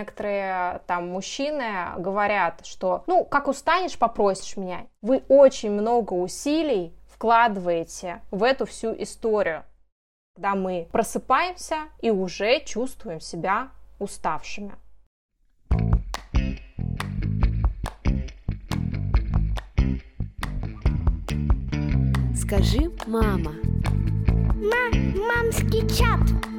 Некоторые там мужчины говорят, что, ну, как устанешь, попросишь меня. Вы очень много усилий вкладываете в эту всю историю, когда мы просыпаемся и уже чувствуем себя уставшими. Скажи, мама. Ма, мамский чат.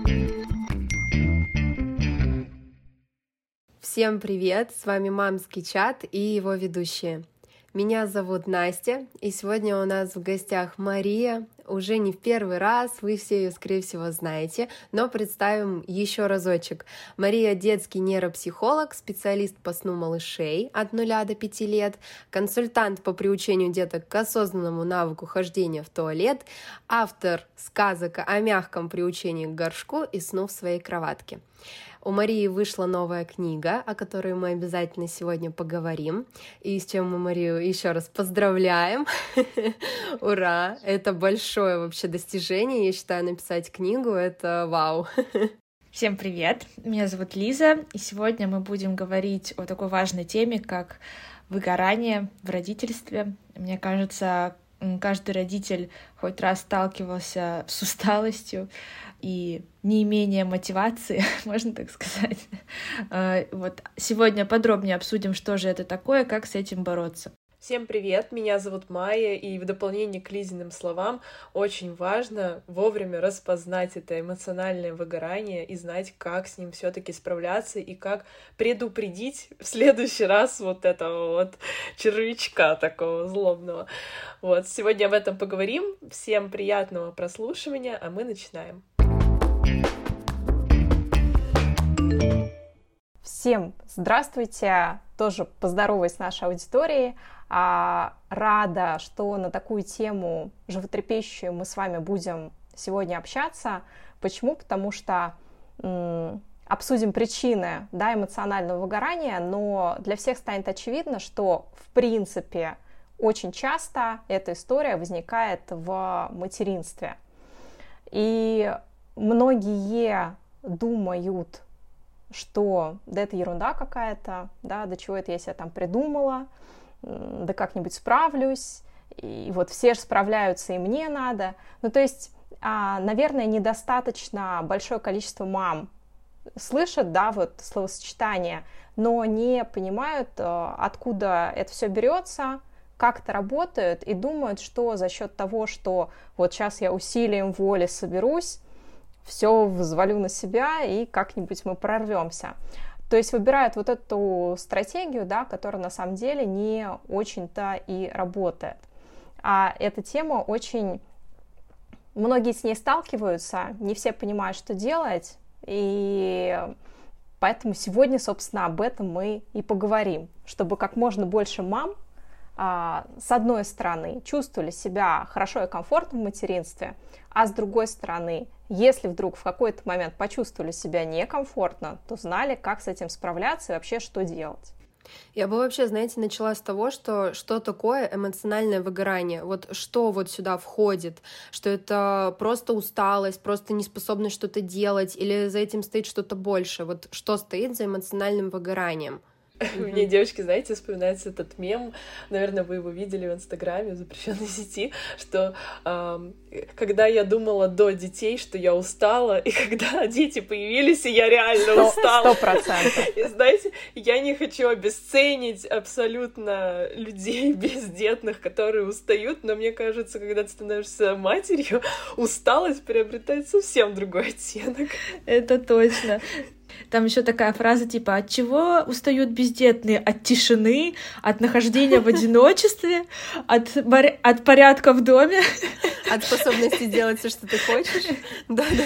Всем привет! С вами Мамский чат и его ведущие. Меня зовут Настя, и сегодня у нас в гостях Мария. Уже не в первый раз, вы все ее, скорее всего, знаете, но представим еще разочек. Мария — детский нейропсихолог, специалист по сну малышей от 0 до 5 лет, консультант по приучению деток к осознанному навыку хождения в туалет, автор сказок о мягком приучении к горшку и сну в своей кроватке. У Марии вышла новая книга, о которой мы обязательно сегодня поговорим, и с чем мы Марию еще раз поздравляем. Ура! Это большое вообще достижение, я считаю, написать книгу — это вау! Всем привет! Меня зовут Лиза, и сегодня мы будем говорить о такой важной теме, как выгорание в родительстве. Мне кажется, каждый родитель хоть раз сталкивался с усталостью, и неимение мотивации, можно так сказать. А, вот сегодня подробнее обсудим, что же это такое, как с этим бороться. Всем привет, меня зовут Майя, и в дополнение к Лизиным словам очень важно вовремя распознать это эмоциональное выгорание и знать, как с ним все таки справляться и как предупредить в следующий раз вот этого вот червячка такого злобного. Вот, сегодня об этом поговорим. Всем приятного прослушивания, а мы начинаем. Всем здравствуйте! Тоже поздороваюсь с нашей аудиторией. А, рада, что на такую тему животрепещущую мы с вами будем сегодня общаться. Почему? Потому что обсудим причины да, эмоционального выгорания, но для всех станет очевидно, что в принципе очень часто эта история возникает в материнстве. И многие думают, что да это ерунда какая-то, да, до чего это я себя там придумала, да как-нибудь справлюсь, и вот все же справляются, и мне надо. Ну, то есть, а, наверное, недостаточно большое количество мам слышат, да, вот словосочетание, но не понимают, э, откуда это все берется, как это работает, и думают, что за счет того, что вот сейчас я усилием воли соберусь, все взвалю на себя и как-нибудь мы прорвемся. То есть выбирают вот эту стратегию, да, которая на самом деле не очень-то и работает. А эта тема очень... Многие с ней сталкиваются, не все понимают, что делать, и поэтому сегодня, собственно, об этом мы и поговорим, чтобы как можно больше мам с одной стороны, чувствовали себя хорошо и комфортно в материнстве, а с другой стороны, если вдруг в какой-то момент почувствовали себя некомфортно, то знали, как с этим справляться и вообще что делать. Я бы вообще, знаете, начала с того, что что такое эмоциональное выгорание, вот что вот сюда входит, что это просто усталость, просто неспособность что-то делать, или за этим стоит что-то больше, вот что стоит за эмоциональным выгоранием. Мне, девочки, знаете, вспоминается этот мем, наверное, вы его видели в Инстаграме, в запрещенной сети, что эм, когда я думала до детей, что я устала, и когда дети появились, и я реально устала. Сто процентов. И знаете, я не хочу обесценить абсолютно людей бездетных, которые устают, но мне кажется, когда ты становишься матерью, усталость приобретает совсем другой оттенок. Это точно. Там еще такая фраза типа «От чего устают бездетные? От тишины, от нахождения в одиночестве, от, от порядка в доме». От способности делать все, что ты хочешь. Да-да.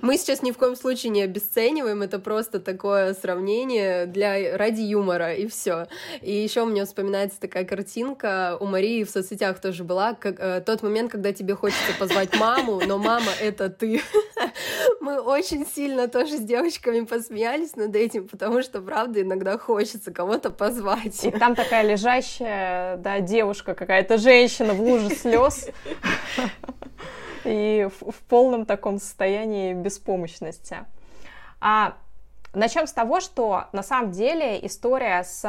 Мы сейчас ни в коем случае не обесцениваем, это просто такое сравнение для ради юмора и все. И еще у меня вспоминается такая картинка у Марии в соцсетях тоже была, как, э, тот момент, когда тебе хочется позвать маму, но мама это ты. Мы очень сильно тоже с девочками посмеялись над этим, потому что правда иногда хочется кого-то позвать. И там такая лежащая, да, девушка какая-то женщина в луже слез и в, в полном таком состоянии беспомощности. А Начнем с того, что на самом деле история с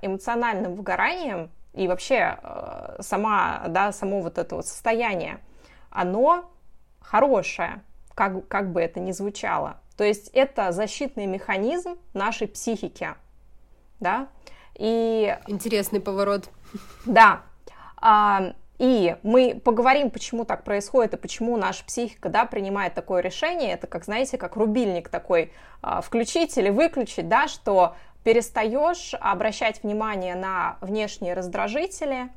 эмоциональным выгоранием и вообще э, сама, да, само вот это вот состояние, оно хорошее, как, как бы это ни звучало. То есть это защитный механизм нашей психики, да, и... Интересный поворот. Да, а, и мы поговорим, почему так происходит и почему наша психика, да, принимает такое решение. Это, как, знаете, как рубильник такой а, включить или выключить, да, что перестаешь обращать внимание на внешние раздражители,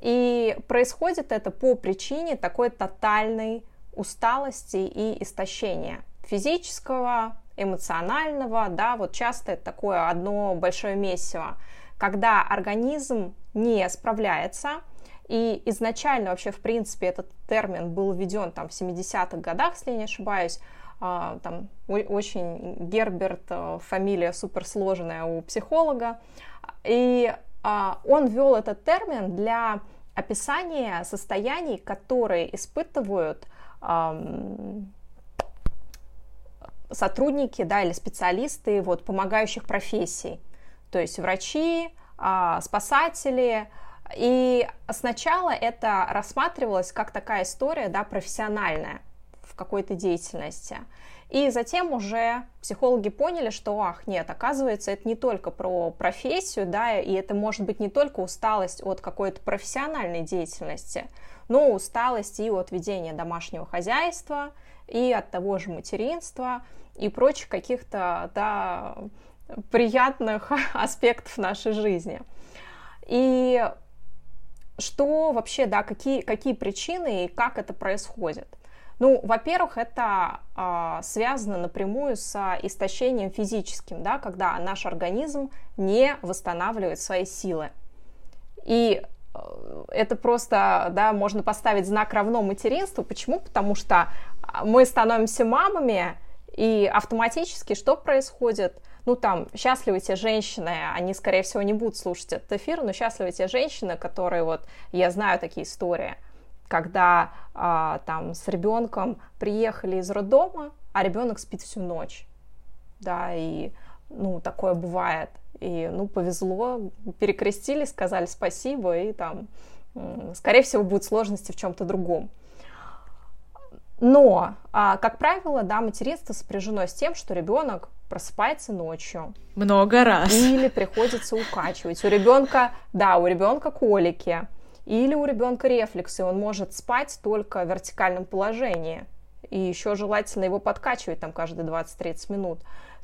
и происходит это по причине такой тотальной усталости и истощения физического, эмоционального, да, вот часто это такое одно большое месиво, когда организм не справляется, и изначально вообще, в принципе, этот термин был введен там в 70-х годах, если я не ошибаюсь, а, там очень Герберт, э, фамилия суперсложная у психолога, и а, он ввел этот термин для описания состояний, которые испытывают сотрудники, да, или специалисты вот помогающих профессий, то есть врачи, а, спасатели, и сначала это рассматривалось как такая история, да, профессиональная в какой-то деятельности. И затем уже психологи поняли, что, ах, нет, оказывается, это не только про профессию, да, и это может быть не только усталость от какой-то профессиональной деятельности, но усталость и от ведения домашнего хозяйства, и от того же материнства, и прочих каких-то, да, приятных аспектов нашей жизни. И что вообще, да, какие, какие причины и как это происходит? Ну, во-первых, это э, связано напрямую с истощением физическим, да, когда наш организм не восстанавливает свои силы. И э, это просто, да, можно поставить знак равно материнству. Почему? Потому что мы становимся мамами, и автоматически что происходит? Ну, там, счастливы те женщины, они, скорее всего, не будут слушать этот эфир, но счастливы те женщины, которые вот, я знаю такие истории, когда а, там с ребенком приехали из роддома, а ребенок спит всю ночь, да, и, ну, такое бывает, и, ну, повезло, перекрестили, сказали спасибо, и там, скорее всего, будут сложности в чем-то другом. Но, а, как правило, да, материнство сопряжено с тем, что ребенок просыпается ночью. Много раз. Или приходится укачивать. У ребенка, да, у ребенка колики. Или у ребенка рефлексы, он может спать только в вертикальном положении. И еще желательно его подкачивать там каждые 20-30 минут.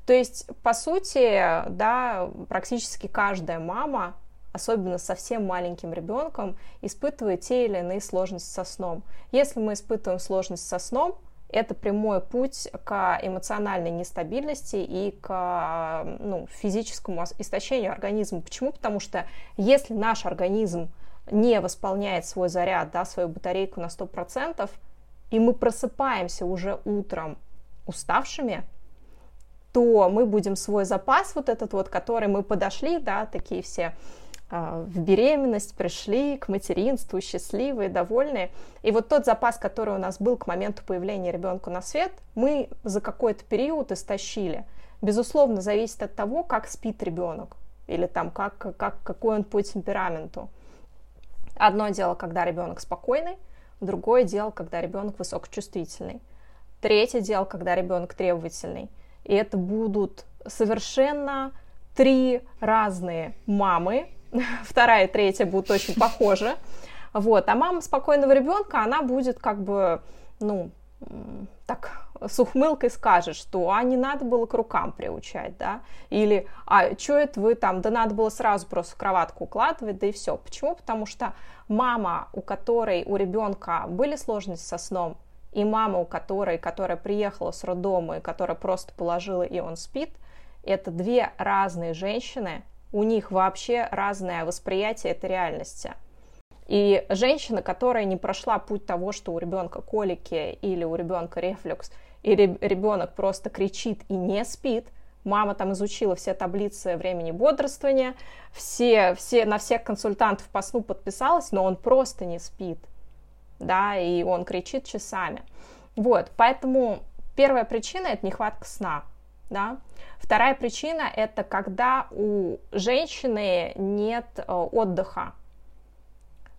То есть, по сути, да, практически каждая мама особенно совсем маленьким ребенком, испытывает те или иные сложности со сном. Если мы испытываем сложность со сном, это прямой путь к эмоциональной нестабильности и к ну, физическому истощению организма. Почему? Потому что если наш организм не восполняет свой заряд, да, свою батарейку на 100%, и мы просыпаемся уже утром уставшими, то мы будем свой запас вот этот вот, который мы подошли, да, такие все в беременность, пришли к материнству счастливые, довольные. И вот тот запас, который у нас был к моменту появления ребенка на свет, мы за какой-то период истощили. Безусловно, зависит от того, как спит ребенок или там как, как, какой он по темпераменту. Одно дело, когда ребенок спокойный, другое дело, когда ребенок высокочувствительный. Третье дело, когда ребенок требовательный. И это будут совершенно три разные мамы, вторая и третья будут очень похожи. Вот. А мама спокойного ребенка, она будет как бы, ну, так с ухмылкой скажет, что а не надо было к рукам приучать, да, или а что это вы там, да надо было сразу просто в кроватку укладывать, да и все. Почему? Потому что мама, у которой у ребенка были сложности со сном, и мама, у которой, которая приехала с роддома и которая просто положила и он спит, это две разные женщины, у них вообще разное восприятие этой реальности. И женщина, которая не прошла путь того, что у ребенка колики или у ребенка рефлюкс, и ребенок просто кричит и не спит, мама там изучила все таблицы времени бодрствования, все, все, на всех консультантов по сну подписалась, но он просто не спит, да, и он кричит часами. Вот, поэтому первая причина – это нехватка сна. Да? Вторая причина – это когда у женщины нет э, отдыха.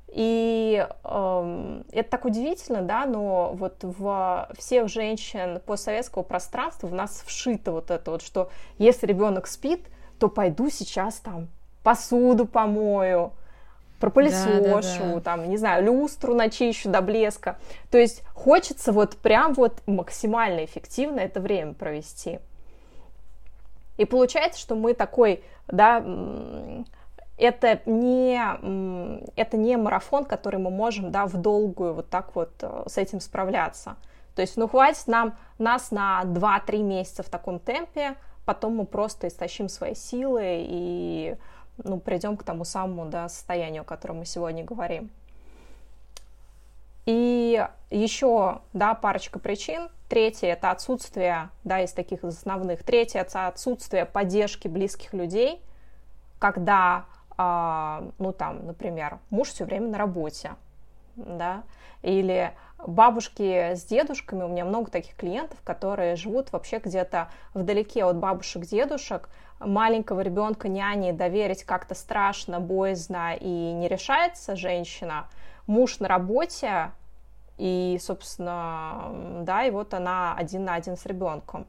И э, это так удивительно, да, но вот в всех женщин постсоветского пространства в нас вшито вот это вот, что если ребенок спит, то пойду сейчас там посуду помою, пропылесошу, да, да, да. там, не знаю, люстру начищу до блеска. То есть хочется вот прям вот максимально эффективно это время провести. И получается, что мы такой, да, это не, это не марафон, который мы можем, да, в долгую вот так вот э, с этим справляться. То есть, ну, хватит нам, нас на 2-3 месяца в таком темпе, потом мы просто истощим свои силы и, ну, придем к тому самому, да, состоянию, о котором мы сегодня говорим. И еще, да, парочка причин. Третье – это отсутствие, да, из таких основных. Третье – это отсутствие поддержки близких людей, когда а, ну там, например, муж все время на работе, да, или бабушки с дедушками, у меня много таких клиентов, которые живут вообще где-то вдалеке от бабушек, дедушек, маленького ребенка няне доверить как-то страшно, боязно и не решается женщина, муж на работе, и, собственно, да, и вот она один на один с ребенком.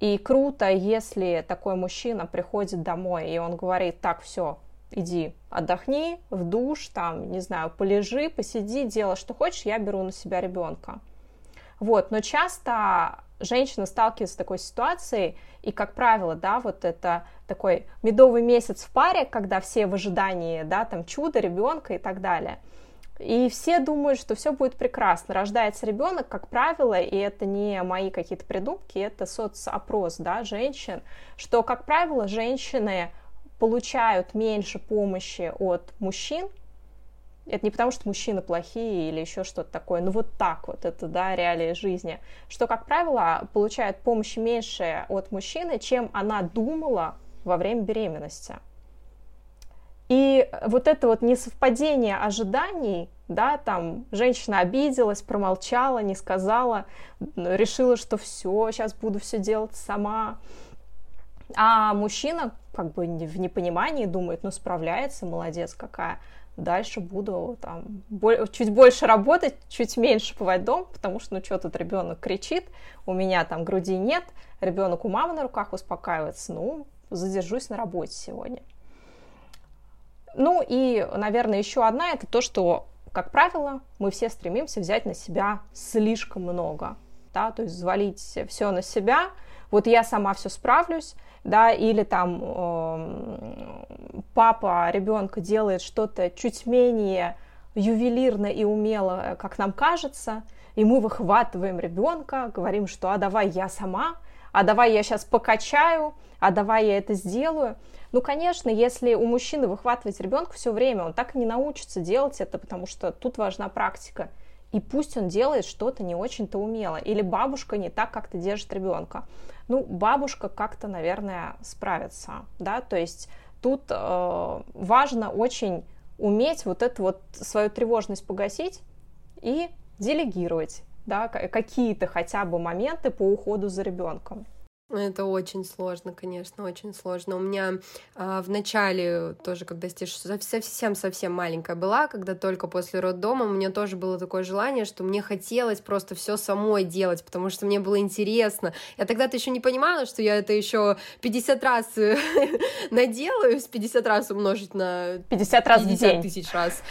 И круто, если такой мужчина приходит домой, и он говорит, так, все, иди отдохни, в душ, там, не знаю, полежи, посиди, делай, что хочешь, я беру на себя ребенка. Вот, но часто женщина сталкивается с такой ситуацией, и, как правило, да, вот это такой медовый месяц в паре, когда все в ожидании, да, там, чуда, ребенка и так далее. И все думают, что все будет прекрасно. Рождается ребенок, как правило, и это не мои какие-то придумки, это соцопрос, да, женщин, что, как правило, женщины получают меньше помощи от мужчин, это не потому, что мужчины плохие или еще что-то такое, но вот так вот, это, да, реалии жизни, что, как правило, получают помощи меньше от мужчины, чем она думала во время беременности. И вот это вот несовпадение ожиданий, да, там женщина обиделась, промолчала, не сказала, решила, что все, сейчас буду все делать сама, а мужчина как бы в непонимании думает, ну, справляется, молодец какая. Дальше буду там чуть больше работать, чуть меньше бывать дом, потому что, ну, что тут ребенок кричит, у меня там груди нет, ребенок у мамы на руках успокаивается, ну, задержусь на работе сегодня. Ну и, наверное, еще одна это то, что, как правило, мы все стремимся взять на себя слишком много, да, то есть взвалить все на себя. Вот я сама все справлюсь, да, или там э, папа ребенка делает что-то чуть менее ювелирно и умело, как нам кажется, и мы выхватываем ребенка, говорим, что а давай я сама, а давай я сейчас покачаю, а давай я это сделаю. Ну, конечно, если у мужчины выхватывать ребенка все время, он так и не научится делать это, потому что тут важна практика. И пусть он делает что-то не очень-то умело. Или бабушка не так как-то держит ребенка ну, бабушка как-то, наверное, справится, да, то есть тут э, важно очень уметь вот эту вот свою тревожность погасить и делегировать, да, какие-то хотя бы моменты по уходу за ребенком. Это очень сложно, конечно, очень сложно. У меня а, в начале тоже, когда Стиш совсем-совсем маленькая была, когда только после роддома, у меня тоже было такое желание, что мне хотелось просто все самой делать, потому что мне было интересно. Я тогда-то еще не понимала, что я это еще 50 раз наделаю, 50 раз умножить на 50 раз 50 в день. тысяч раз.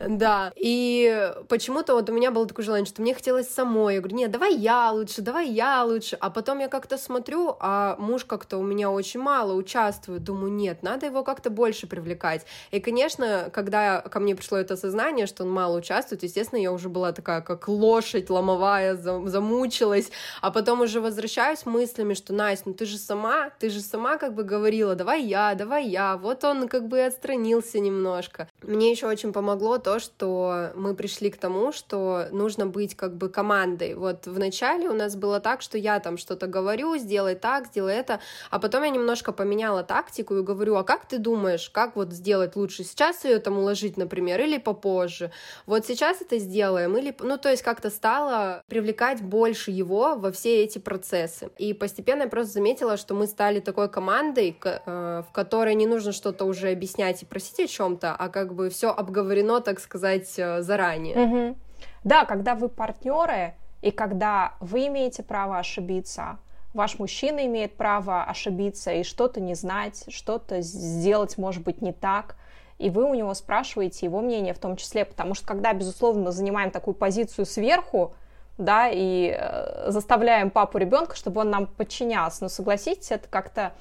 Да. И почему-то вот у меня было такое желание, что мне хотелось самой. Я говорю, нет, давай я лучше, давай я лучше. А потом я как-то смотрю, а муж как-то у меня очень мало участвует. Думаю, нет, надо его как-то больше привлекать. И, конечно, когда ко мне пришло это сознание, что он мало участвует, естественно, я уже была такая, как лошадь ломовая, замучилась, а потом уже возвращаюсь мыслями, что, Настя, ну ты же сама, ты же сама как бы говорила, давай я, давай я. Вот он как бы и отстранился немножко. Мне еще очень помогло то, что мы пришли к тому, что нужно быть как бы командой. Вот вначале у нас было так, что я там что-то говорю, сделай так, сделай это. А потом я немножко поменяла тактику и говорю, а как ты думаешь, как вот сделать лучше? Сейчас ее там уложить, например, или попозже? Вот сейчас это сделаем, или... Ну, то есть как-то стала привлекать больше его во все эти процессы. И постепенно я просто заметила, что мы стали такой командой, э, в которой не нужно что-то уже объяснять и просить о чем-то, а как бы все обговорено, так сказать, э, заранее. Да, когда вы партнеры, и когда вы имеете право ошибиться, ваш мужчина имеет право ошибиться и что-то не знать, что-то сделать, может быть, не так, и вы у него спрашиваете его мнение в том числе, потому что когда, безусловно, мы занимаем такую позицию сверху, да, и э, заставляем папу ребенка, чтобы он нам подчинялся, но согласитесь, это как-то,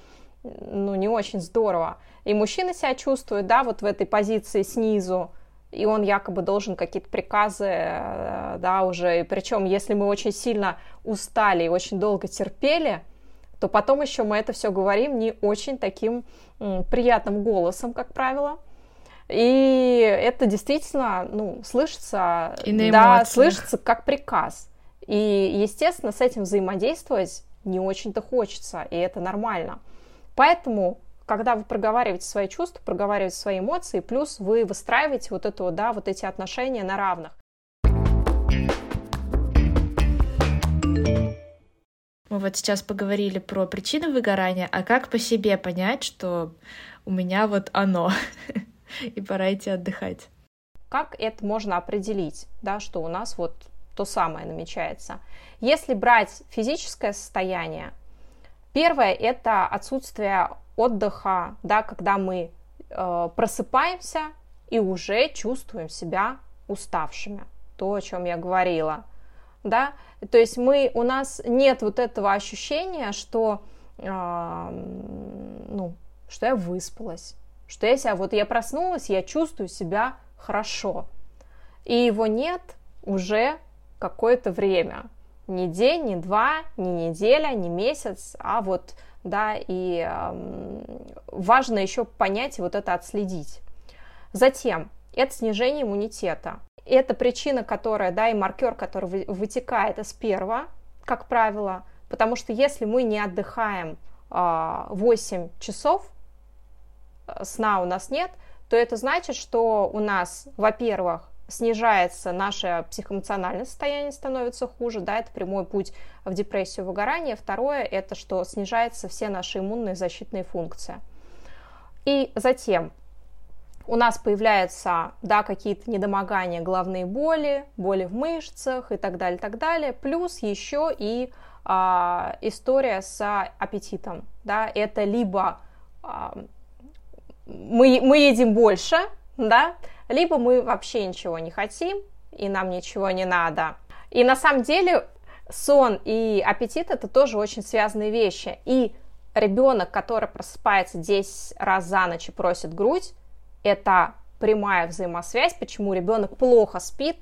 ну, не очень здорово. И мужчина себя чувствует, да, вот в этой позиции снизу, и он якобы должен какие-то приказы, э, да, уже, и причем, если мы очень сильно устали и очень долго терпели, то потом еще мы это все говорим не очень таким приятным голосом, как правило. И это действительно, ну, слышится, и да, слышится как приказ. И, естественно, с этим взаимодействовать не очень-то хочется, и это нормально. Поэтому когда вы проговариваете свои чувства, проговариваете свои эмоции, плюс вы выстраиваете вот это, да, вот эти отношения на равных. Мы вот сейчас поговорили про причины выгорания, а как по себе понять, что у меня вот оно, и пора идти отдыхать? Как это можно определить, да, что у нас вот то самое намечается? Если брать физическое состояние, первое – это отсутствие отдыха, да, когда мы э, просыпаемся и уже чувствуем себя уставшими. То, о чем я говорила. Да? То есть мы, у нас нет вот этого ощущения, что, э, ну, что я выспалась, что я себя, вот я проснулась, я чувствую себя хорошо. И его нет уже какое-то время. Не день, не два, не неделя, не месяц, а вот да, и э, важно еще понять и вот это отследить. Затем, это снижение иммунитета. Это причина, которая, да, и маркер, который вытекает из первого, как правило, потому что если мы не отдыхаем э, а, 8 часов, э, сна у нас нет, то это значит, что у нас, во-первых, снижается наше психоэмоциональное состояние, становится хуже, да, это прямой путь в депрессию, выгорание. Второе, это что снижаются все наши иммунные защитные функции. И затем у нас появляются, да, какие-то недомогания, головные боли, боли в мышцах и так далее, так далее. Плюс еще и а, история с аппетитом, да, это либо а, мы, мы едим больше, да, либо мы вообще ничего не хотим, и нам ничего не надо. И на самом деле сон и аппетит это тоже очень связанные вещи. И ребенок, который просыпается 10 раз за ночь и просит грудь, это прямая взаимосвязь, почему ребенок плохо спит,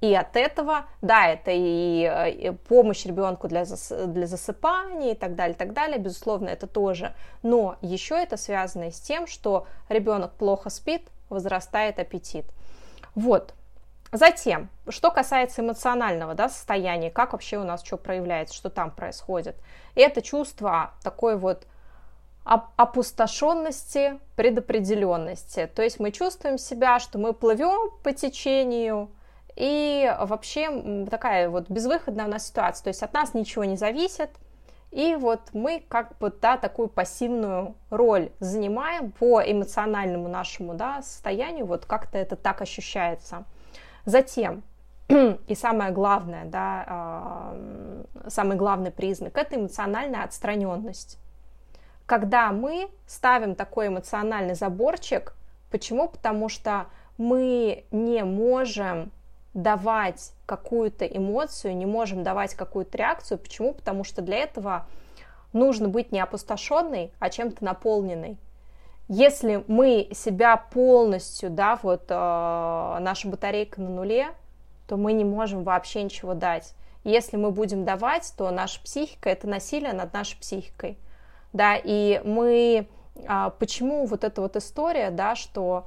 и от этого, да, это и, и помощь ребенку для, зас, для засыпания и так далее, так далее, безусловно, это тоже. Но еще это связано с тем, что ребенок плохо спит, возрастает аппетит. Вот. Затем, что касается эмоционального да, состояния, как вообще у нас что проявляется, что там происходит. Это чувство такой вот опустошенности, предопределенности. То есть мы чувствуем себя, что мы плывем по течению, и вообще такая вот безвыходная у нас ситуация. То есть от нас ничего не зависит, и вот мы как бы, да, такую пассивную роль занимаем по эмоциональному нашему, да, состоянию, вот как-то это так ощущается. Затем, и самое главное, да, самый главный признак, это эмоциональная отстраненность. Когда мы ставим такой эмоциональный заборчик, почему? Потому что мы не можем давать какую-то эмоцию, не можем давать какую-то реакцию. Почему? Потому что для этого нужно быть не опустошенной, а чем-то наполненной. Если мы себя полностью, да, вот э, наша батарейка на нуле, то мы не можем вообще ничего дать. Если мы будем давать, то наша психика это насилие над нашей психикой, да, и мы э, почему вот эта вот история, да, что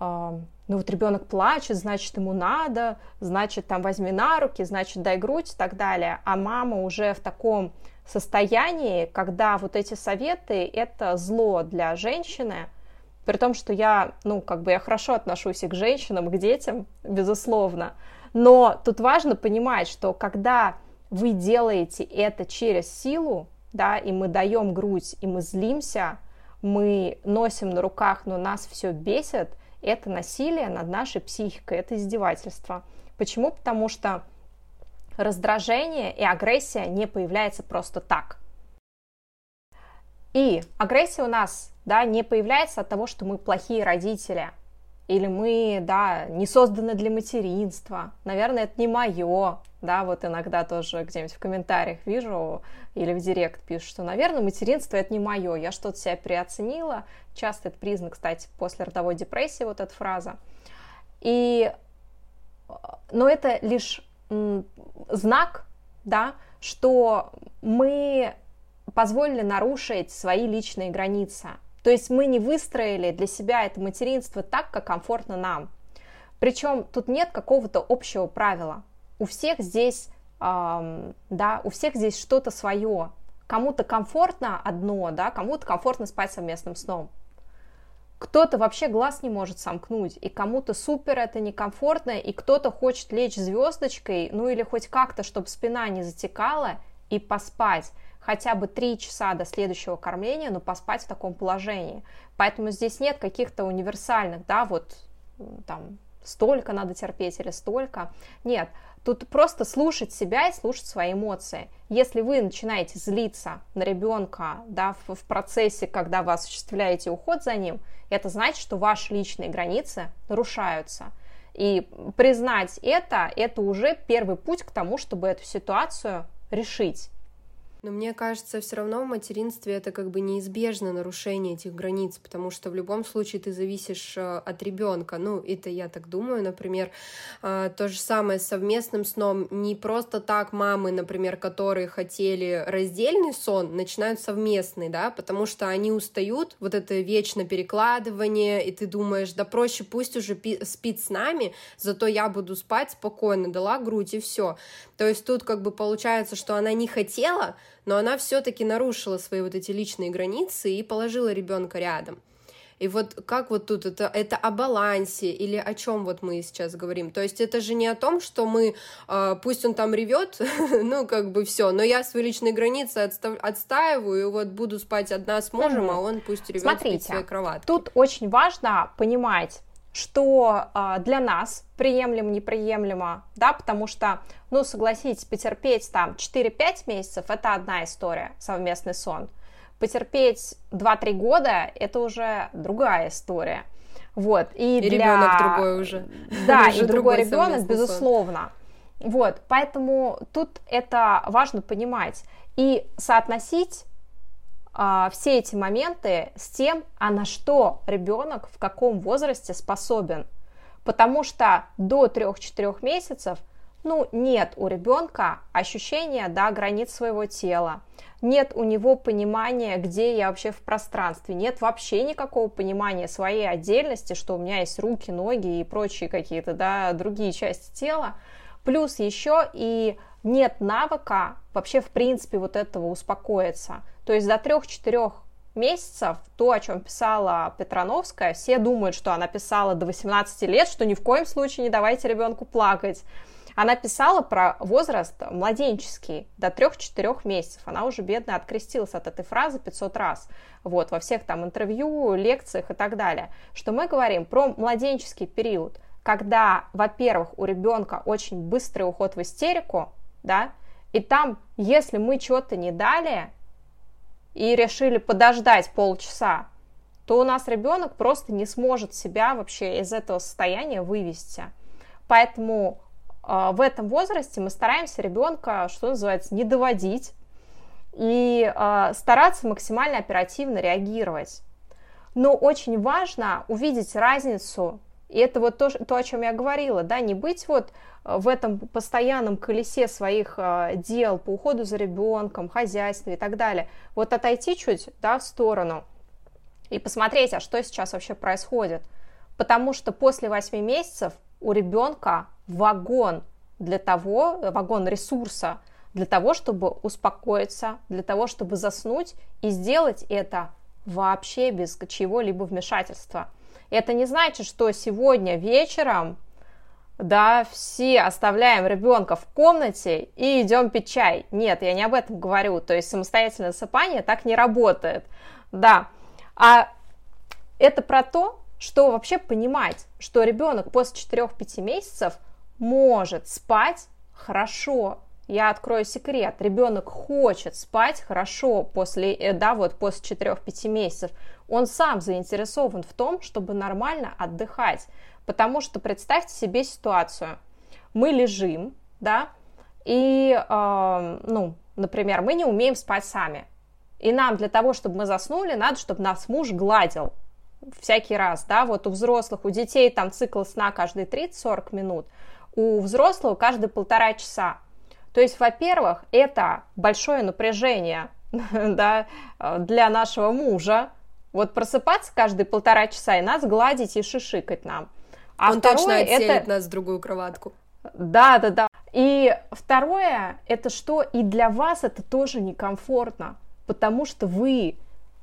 ну вот ребенок плачет, значит ему надо, значит там возьми на руки, значит дай грудь и так далее, а мама уже в таком состоянии, когда вот эти советы — это зло для женщины, при том, что я, ну, как бы я хорошо отношусь и к женщинам, и к детям, безусловно, но тут важно понимать, что когда вы делаете это через силу, да, и мы даем грудь, и мы злимся, мы носим на руках, но нас все бесит, это насилие над нашей психикой, это издевательство. Почему? Потому что раздражение и агрессия не появляется просто так. И агрессия у нас да, не появляется от того, что мы плохие родители, или мы, да, не созданы для материнства, наверное, это не мое, да, вот иногда тоже где-нибудь в комментариях вижу или в директ пишут, что, наверное, материнство это не мое, я что-то себя переоценила, часто это признак, кстати, после родовой депрессии, вот эта фраза, и, но это лишь знак, да, что мы позволили нарушить свои личные границы, то есть мы не выстроили для себя это материнство так, как комфортно нам. Причем тут нет какого-то общего правила. У всех здесь, эм, да, у всех здесь что-то свое. Кому-то комфортно одно, да, кому-то комфортно спать совместным сном. Кто-то вообще глаз не может сомкнуть, и кому-то супер это некомфортно, и кто-то хочет лечь звездочкой, ну или хоть как-то, чтобы спина не затекала, и поспать хотя бы 3 часа до следующего кормления, но поспать в таком положении. Поэтому здесь нет каких-то универсальных, да, вот там столько надо терпеть или столько. Нет, тут просто слушать себя и слушать свои эмоции. Если вы начинаете злиться на ребенка да, в, в процессе, когда вы осуществляете уход за ним, это значит, что ваши личные границы нарушаются. И признать это, это уже первый путь к тому, чтобы эту ситуацию решить. Но мне кажется, все равно в материнстве это как бы неизбежно нарушение этих границ, потому что в любом случае ты зависишь э, от ребенка. Ну, это я так думаю, например, э, то же самое с совместным сном. Не просто так мамы, например, которые хотели раздельный сон, начинают совместный, да, потому что они устают, вот это вечно перекладывание, и ты думаешь, да проще пусть уже спит с нами, зато я буду спать спокойно, дала грудь и все. То есть тут как бы получается, что она не хотела, но она все-таки нарушила свои вот эти личные границы и положила ребенка рядом. И вот как вот тут это, это о балансе или о чем вот мы сейчас говорим? То есть это же не о том, что мы, э, пусть он там ревет, ну как бы все, но я свои личные границы отстав, отстаиваю, и вот буду спать одна с мужем, а он пусть ревет Смотрите, в своей кроватке. Тут очень важно понимать, что э, для нас приемлемо, неприемлемо, да, потому что, ну, согласитесь, потерпеть там 4-5 месяцев – это одна история, совместный сон. Потерпеть 2-3 года – это уже другая история. Вот, и, и для... ребенок другой уже. Да, уже и другой ребенок, безусловно. Сон. Вот, поэтому тут это важно понимать и соотносить а, все эти моменты с тем, а на что ребенок в каком возрасте способен. Потому что до 3-4 месяцев ну, нет у ребенка ощущения да, границ своего тела, нет у него понимания, где я вообще в пространстве, нет вообще никакого понимания своей отдельности, что у меня есть руки, ноги и прочие какие-то да, другие части тела. Плюс еще и нет навыка вообще в принципе вот этого успокоиться. То есть до 3-4 месяцев, то, о чем писала Петрановская, все думают, что она писала до 18 лет, что ни в коем случае не давайте ребенку плакать. Она писала про возраст младенческий, до 3-4 месяцев. Она уже, бедная, открестилась от этой фразы 500 раз. Вот, во всех там интервью, лекциях и так далее. Что мы говорим про младенческий период, когда, во-первых, у ребенка очень быстрый уход в истерику, да, и там, если мы что-то не дали и решили подождать полчаса, то у нас ребенок просто не сможет себя вообще из этого состояния вывести. Поэтому э, в этом возрасте мы стараемся ребенка, что называется, не доводить и э, стараться максимально оперативно реагировать. Но очень важно увидеть разницу и это вот то, то, о чем я говорила, да, не быть вот э, в этом постоянном колесе своих э, дел по уходу за ребенком, хозяйстве и так далее. Вот отойти чуть, да, в сторону и посмотреть, а что сейчас вообще происходит. Потому что после 8 месяцев у ребенка вагон для того, вагон ресурса для того, чтобы успокоиться, для того, чтобы заснуть и сделать это вообще без чего-либо вмешательства. Это не значит, что сегодня вечером да, все оставляем ребенка в комнате и идем пить чай. Нет, я не об этом говорю. То есть самостоятельное засыпание так не работает. Да. А это про то, что вообще понимать, что ребенок после 4-5 месяцев может спать хорошо. Я открою секрет. Ребенок хочет спать хорошо после, э, да, вот после 4-5 месяцев. Он сам заинтересован в том, чтобы нормально отдыхать. Потому что представьте себе ситуацию. Мы лежим, да, и, э, ну, например, мы не умеем спать сами. И нам для того, чтобы мы заснули, надо, чтобы нас муж гладил всякий раз, да, вот у взрослых, у детей там цикл сна каждые 30-40 минут, у взрослого каждые полтора часа. То есть, во-первых, это большое напряжение да, для нашего мужа, вот просыпаться каждые полтора часа и нас гладить и шишикать нам. А Он точно отселит это... нас в другую кроватку. Да, да, да. И второе, это что и для вас это тоже некомфортно, потому что вы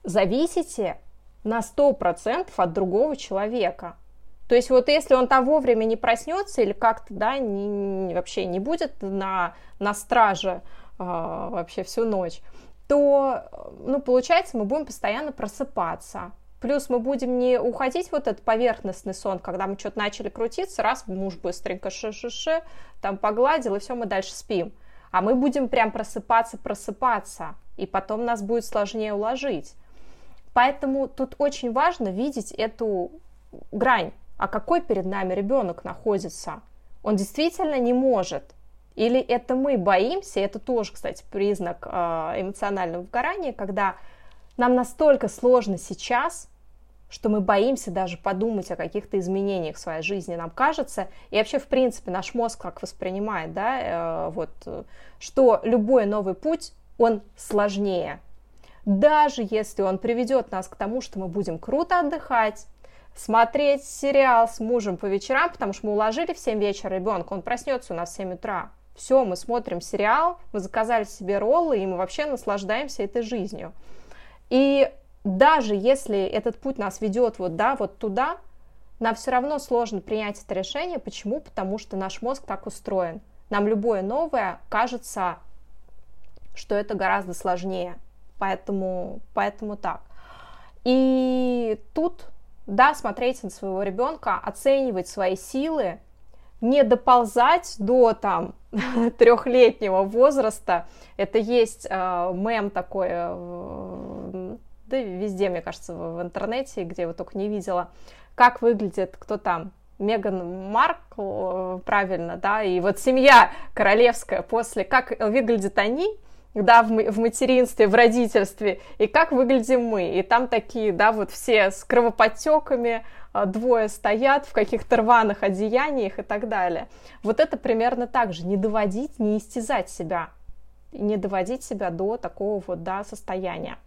зависите на 100% от другого человека. То есть вот если он там вовремя не проснется или как-то, да, не, вообще не будет на, на страже э, вообще всю ночь, то, ну, получается, мы будем постоянно просыпаться. Плюс мы будем не уходить вот этот поверхностный сон, когда мы что-то начали крутиться, раз муж быстренько ше-ше-ше, там погладил, и все, мы дальше спим. А мы будем прям просыпаться, просыпаться, и потом нас будет сложнее уложить. Поэтому тут очень важно видеть эту грань, а какой перед нами ребенок находится. Он действительно не может. Или это мы боимся, это тоже, кстати, признак а, эмоционального выгорания, когда нам настолько сложно сейчас, что мы боимся даже подумать о каких-то изменениях в своей жизни, нам кажется, и вообще, в принципе, наш мозг как воспринимает, да, э, вот, что любой новый путь, он сложнее, даже если он приведет нас к тому, что мы будем круто отдыхать, смотреть сериал с мужем по вечерам, потому что мы уложили в 7 вечера ребенка, он проснется у нас в 7 утра. Все, мы смотрим сериал, мы заказали себе роллы, и мы вообще наслаждаемся этой жизнью. И даже если этот путь нас ведет вот, да, вот туда, нам все равно сложно принять это решение. Почему? Потому что наш мозг так устроен. Нам любое новое кажется, что это гораздо сложнее. Поэтому, поэтому так. И тут, да, смотреть на своего ребенка, оценивать свои силы, не доползать до там трехлетнего возраста. Это есть э, мем такой, э, да везде, мне кажется, в, в интернете, где я его только не видела, как выглядит кто там, Меган Маркл, э, правильно, да, и вот семья королевская после, как выглядят они, да, в, материнстве, в родительстве, и как выглядим мы. И там такие, да, вот все с кровоподтеками, а, двое стоят в каких-то рваных одеяниях и так далее. Вот это примерно так же. Не доводить, не истязать себя. Не доводить себя до такого вот, да, состояния.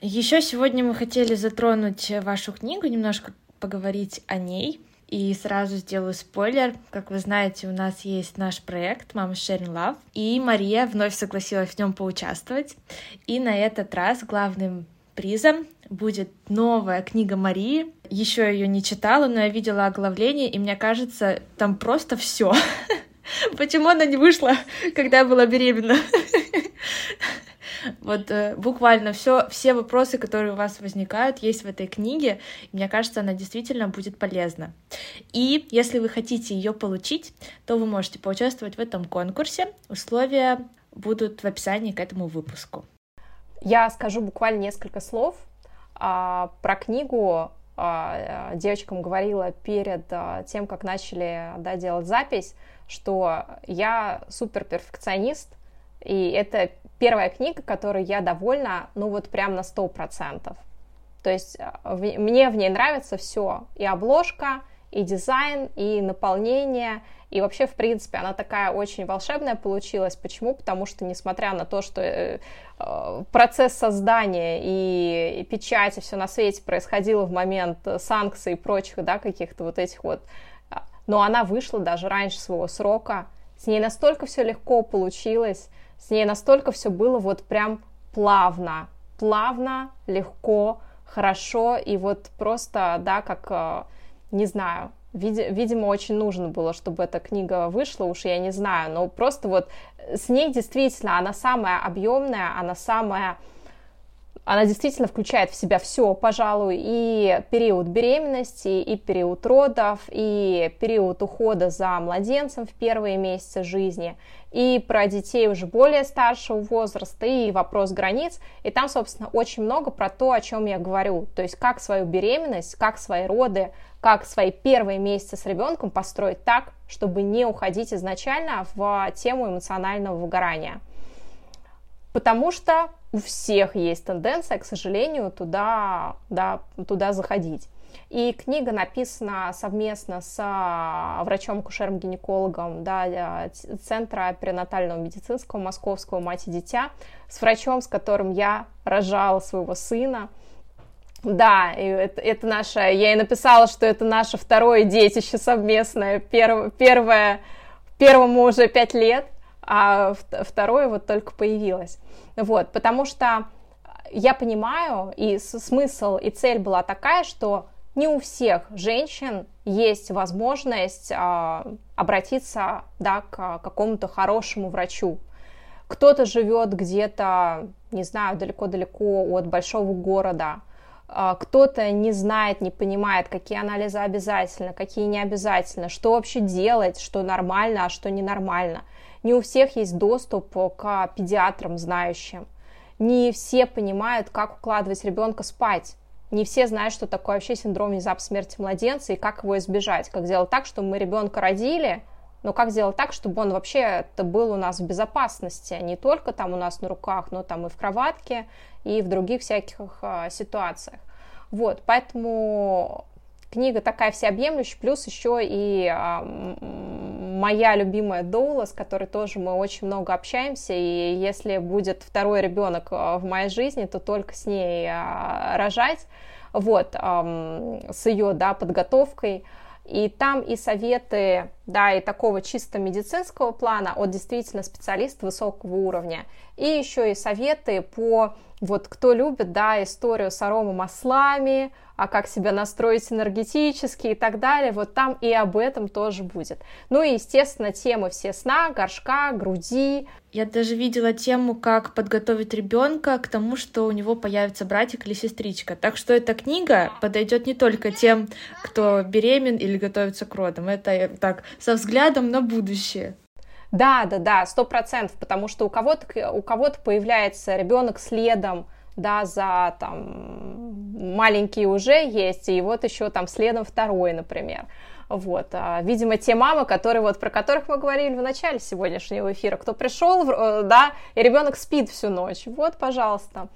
Еще сегодня мы хотели затронуть вашу книгу, немножко поговорить о ней. И сразу сделаю спойлер. Как вы знаете, у нас есть наш проект «Мама Sharing Love», и Мария вновь согласилась в нем поучаствовать. И на этот раз главным призом будет новая книга Марии. Еще ее не читала, но я видела оглавление, и мне кажется, там просто все. Почему она не вышла, когда я была беременна? Вот э, буквально все, все вопросы, которые у вас возникают, есть в этой книге. Мне кажется, она действительно будет полезна. И если вы хотите ее получить, то вы можете поучаствовать в этом конкурсе. Условия будут в описании к этому выпуску. Я скажу буквально несколько слов а, про книгу. А, девочкам говорила перед а, тем, как начали да, делать запись, что я супер перфекционист, и это первая книга, которой я довольна, ну вот прям на сто процентов. То есть э, в, мне в ней нравится все, и обложка, и дизайн, и наполнение, и вообще, в принципе, она такая очень волшебная получилась. Почему? Потому что, несмотря на то, что э, э процесс создания и, печати, все на свете происходило в момент санкций и прочих, да, каких-то вот этих вот но она вышла даже раньше своего срока. С ней настолько все легко получилось, с ней настолько все было вот прям плавно, плавно, легко, хорошо, и вот просто, да, как, э, не знаю, видимо, очень нужно было, чтобы эта книга вышла, уж я не знаю, но просто вот с ней действительно она самая объемная, она самая она действительно включает в себя все, пожалуй, и период беременности, и период родов, и период ухода за младенцем в первые месяцы жизни, и про детей уже более старшего возраста, и вопрос границ. И там, собственно, очень много про то, о чем я говорю. То есть, как свою беременность, как свои роды, как свои первые месяцы с ребенком построить так, чтобы не уходить изначально в тему эмоционального выгорания. Потому что у всех есть тенденция, к сожалению, туда, да, туда заходить. И книга написана совместно с а, врачом-кушером-гинекологом да, Центра перинатального медицинского Московского «Мать и дитя», с врачом, с которым я рожала своего сына. Да, это, это наше, я и написала, что это наше второе детище совместное, перв, первое, первому уже пять лет, а второе вот только появилось. Вот, потому что я понимаю, и смысл, и цель была такая, что не у всех женщин есть возможность э, обратиться да, к какому-то хорошему врачу. Кто-то живет где-то, не знаю, далеко-далеко от большого города, э, кто-то не знает, не понимает, какие анализы обязательно, какие не обязательно, что вообще делать, что нормально, а что ненормально. Не у всех есть доступ к педиатрам знающим. Не все понимают, как укладывать ребенка спать не все знают, что такое вообще синдром внезапной смерти младенца и как его избежать, как сделать так, чтобы мы ребенка родили, но как сделать так, чтобы он вообще это был у нас в безопасности, а не только там у нас на руках, но там и в кроватке, и в других всяких э, ситуациях. Вот, поэтому книга такая всеобъемлющая, плюс еще и э, моя любимая Доула, с которой тоже мы очень много общаемся, и если будет второй ребенок в моей жизни, то только с ней э, рожать, вот, с ее, да, подготовкой, и там и советы, да, и такого чисто медицинского плана от действительно специалиста высокого уровня, и еще и советы по, вот, кто любит, да, историю с аромамаслами, а как себя настроить энергетически и так далее, вот там и об этом тоже будет. Ну и, естественно, темы все сна, горшка, груди. Я даже видела тему, как подготовить ребенка к тому, что у него появится братик или сестричка. Так что эта книга подойдет не только тем, кто беремен или готовится к родам. Это так, со взглядом на будущее. Да, да, да, сто процентов, потому что у кого-то у кого-то появляется ребенок следом, да, за там маленькие уже есть, и вот еще там следом второй, например. Вот, а, видимо, те мамы, которые вот про которых мы говорили в начале сегодняшнего эфира, кто пришел, э, да, и ребенок спит всю ночь, вот, пожалуйста.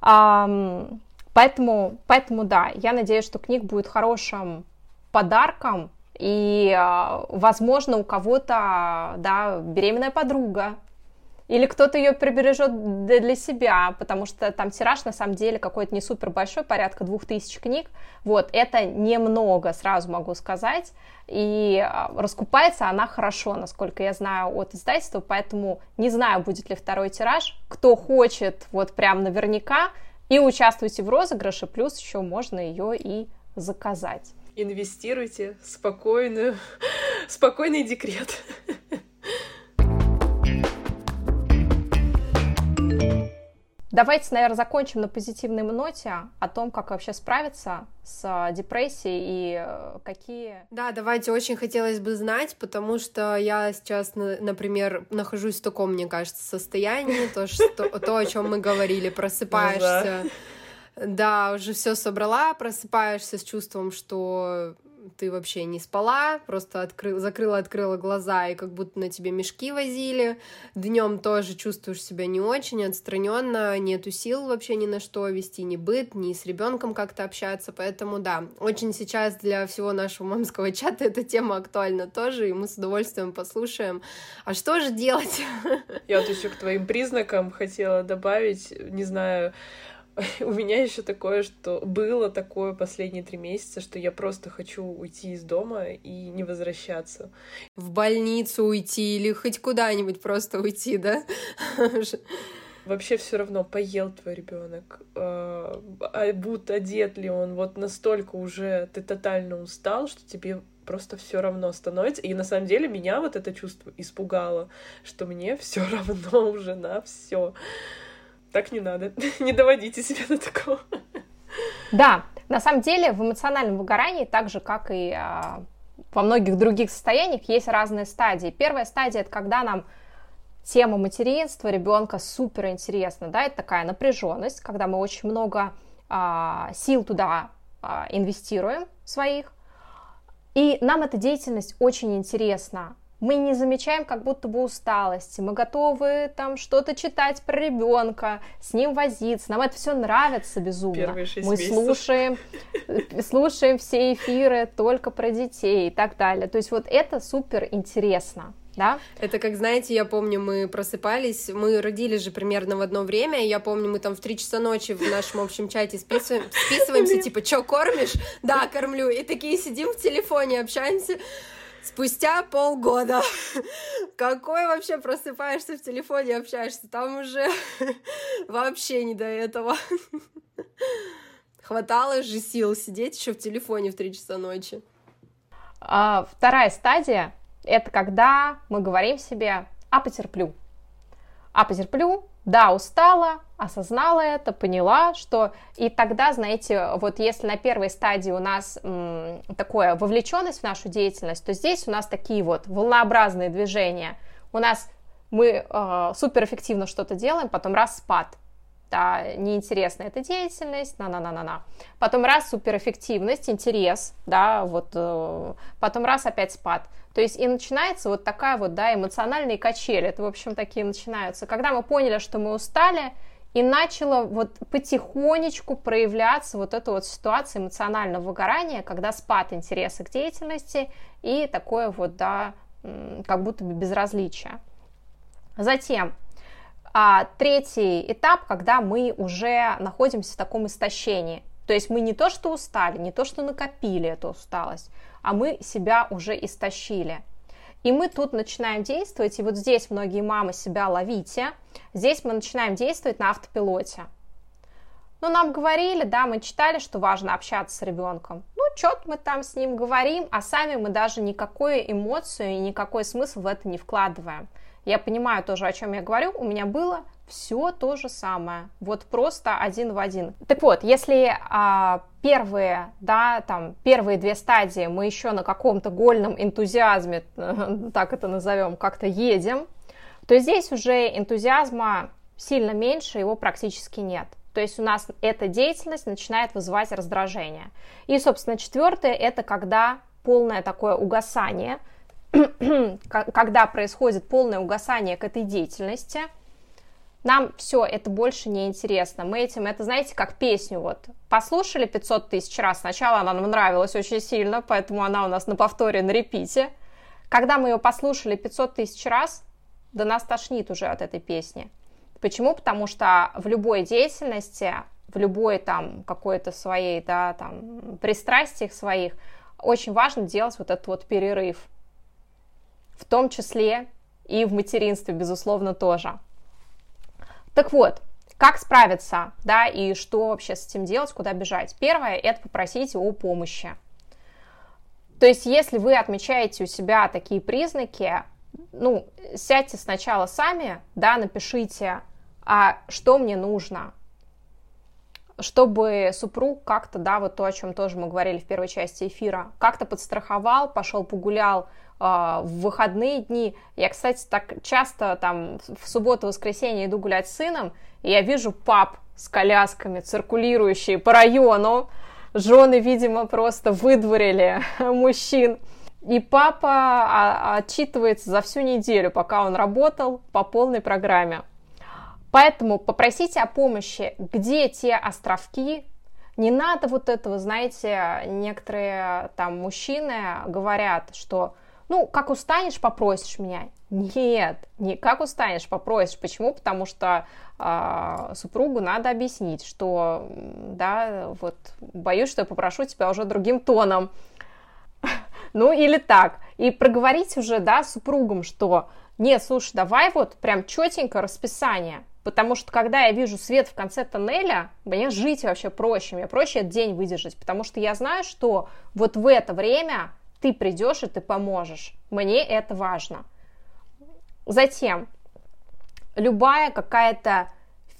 Поэтому, поэтому, да, я надеюсь, что книга будет хорошим подарком, и, а, возможно, у кого-то, да, беременная подруга, или кто-то ее прибережет для себя, потому что там тираж на самом деле какой-то не супер большой, порядка двух тысяч книг. Вот, это немного, сразу могу сказать. И а, раскупается она хорошо, насколько я знаю, от издательства, поэтому не знаю, будет ли второй тираж. Кто хочет, вот прям наверняка, и участвуйте в розыгрыше, плюс еще можно ее и заказать. Инвестируйте спокойную, спокойный декрет. Давайте, наверное, закончим на позитивной ноте о том, как вообще справиться с а, депрессией и э, какие... Да, давайте, очень хотелось бы знать, потому что я сейчас, например, нахожусь в таком, мне кажется, состоянии, то, что, то о чем мы говорили, просыпаешься... Да, уже все собрала, просыпаешься с чувством, что ты вообще не спала, просто открыл, закрыла, открыла глаза, и как будто на тебе мешки возили. Днем тоже чувствуешь себя не очень, отстраненно, нету сил вообще ни на что вести, ни быт, ни с ребенком как-то общаться. Поэтому да, очень сейчас для всего нашего мамского чата эта тема актуальна тоже, и мы с удовольствием послушаем. А что же делать? Я вот еще к твоим признакам хотела добавить, не знаю, у меня еще такое, что было такое последние три месяца, что я просто хочу уйти из дома и не возвращаться. В больницу уйти или хоть куда-нибудь просто уйти, да? Вообще все равно, поел твой ребенок, а, а будто одет ли он, вот настолько уже ты тотально устал, что тебе просто все равно становится. И на самом деле меня вот это чувство испугало, что мне все равно уже на все. Так не надо. Не доводите себя до такого. Да, на самом деле в эмоциональном выгорании, так же как и а, во многих других состояниях, есть разные стадии. Первая стадия это когда нам тема материнства ребенка супер интересна, да, это такая напряженность, когда мы очень много а, сил туда а, инвестируем своих, и нам эта деятельность очень интересна. Мы не замечаем как будто бы усталости, мы готовы там что-то читать про ребенка, с ним возиться, нам это все нравится безумно. мы месяцев. слушаем, слушаем все эфиры только про детей и так далее. То есть вот это супер интересно да? Это как, знаете, я помню, мы просыпались, мы родились же примерно в одно время, я помню, мы там в три часа ночи в нашем общем чате списываем, списываемся, типа, чё, кормишь? Да, кормлю. И такие сидим в телефоне, общаемся. Спустя полгода. Какой вообще просыпаешься в телефоне, общаешься? Там уже вообще не до этого. Хватало же сил сидеть еще в телефоне в три часа ночи. А, вторая стадия это когда мы говорим себе «а потерплю». «А потерплю», да, устала, осознала это, поняла, что и тогда, знаете, вот если на первой стадии у нас м, такое вовлеченность в нашу деятельность, то здесь у нас такие вот волнообразные движения. У нас мы э, суперэффективно что-то делаем, потом раз спад, да, неинтересна эта деятельность, на-на-на-на-на. Потом раз суперэффективность, интерес, да, вот, э, потом раз опять спад. То есть и начинается вот такая вот, да, эмоциональные качели, это, в общем, такие начинаются. Когда мы поняли, что мы устали, и начала вот потихонечку проявляться вот эта вот ситуация эмоционального выгорания, когда спад интереса к деятельности и такое вот, да, как будто бы безразличие. Затем а третий этап, когда мы уже находимся в таком истощении. То есть мы не то, что устали, не то, что накопили эту усталость, а мы себя уже истощили. И мы тут начинаем действовать, и вот здесь многие мамы себя ловите, здесь мы начинаем действовать на автопилоте. Ну, нам говорили, да, мы читали, что важно общаться с ребенком. Что-то мы там с ним говорим, а сами мы даже никакую эмоцию и никакой смысл в это не вкладываем. Я понимаю тоже, о чем я говорю. У меня было все то же самое, вот просто один в один. Так вот, если а, первые, да, там, первые две стадии мы еще на каком-то гольном энтузиазме, так это назовем, как-то едем, то здесь уже энтузиазма сильно меньше, его практически нет. То есть у нас эта деятельность начинает вызывать раздражение. И, собственно, четвертое – это когда полное такое угасание – когда происходит полное угасание к этой деятельности, нам все это больше не интересно. Мы этим, это знаете, как песню вот послушали 500 тысяч раз. Сначала она нам нравилась очень сильно, поэтому она у нас на повторе, на репите. Когда мы ее послушали 500 тысяч раз, да нас тошнит уже от этой песни. Почему? Потому что в любой деятельности, в любой там какой-то своей, да, там, пристрастиях своих, очень важно делать вот этот вот перерыв – в том числе и в материнстве, безусловно, тоже. Так вот, как справиться, да, и что вообще с этим делать, куда бежать? Первое – это попросить о помощи. То есть, если вы отмечаете у себя такие признаки, ну, сядьте сначала сами, да, напишите, а что мне нужно, чтобы супруг как-то, да, вот то, о чем тоже мы говорили в первой части эфира, как-то подстраховал, пошел погулял, а, в выходные дни. Я, кстати, так часто там в субботу-воскресенье иду гулять с сыном, и я вижу пап с колясками, циркулирующие по району. Жены, видимо, просто выдворили мужчин. И папа а, отчитывается за всю неделю, пока он работал по полной программе. Поэтому попросите о помощи, где те островки, не надо вот этого, знаете, некоторые там мужчины говорят, что ну, как устанешь, попросишь меня. Нет, не как устанешь, попросишь. Почему? Потому что э, супругу надо объяснить, что, да, вот, боюсь, что я попрошу тебя уже другим тоном. Ну, или так. И проговорить уже, да, супругом, что, нет, слушай, давай вот прям четенько расписание. Потому что когда я вижу свет в конце тоннеля, мне жить вообще проще, мне проще этот день выдержать, потому что я знаю, что вот в это время ты придешь и ты поможешь. Мне это важно. Затем, любая какая-то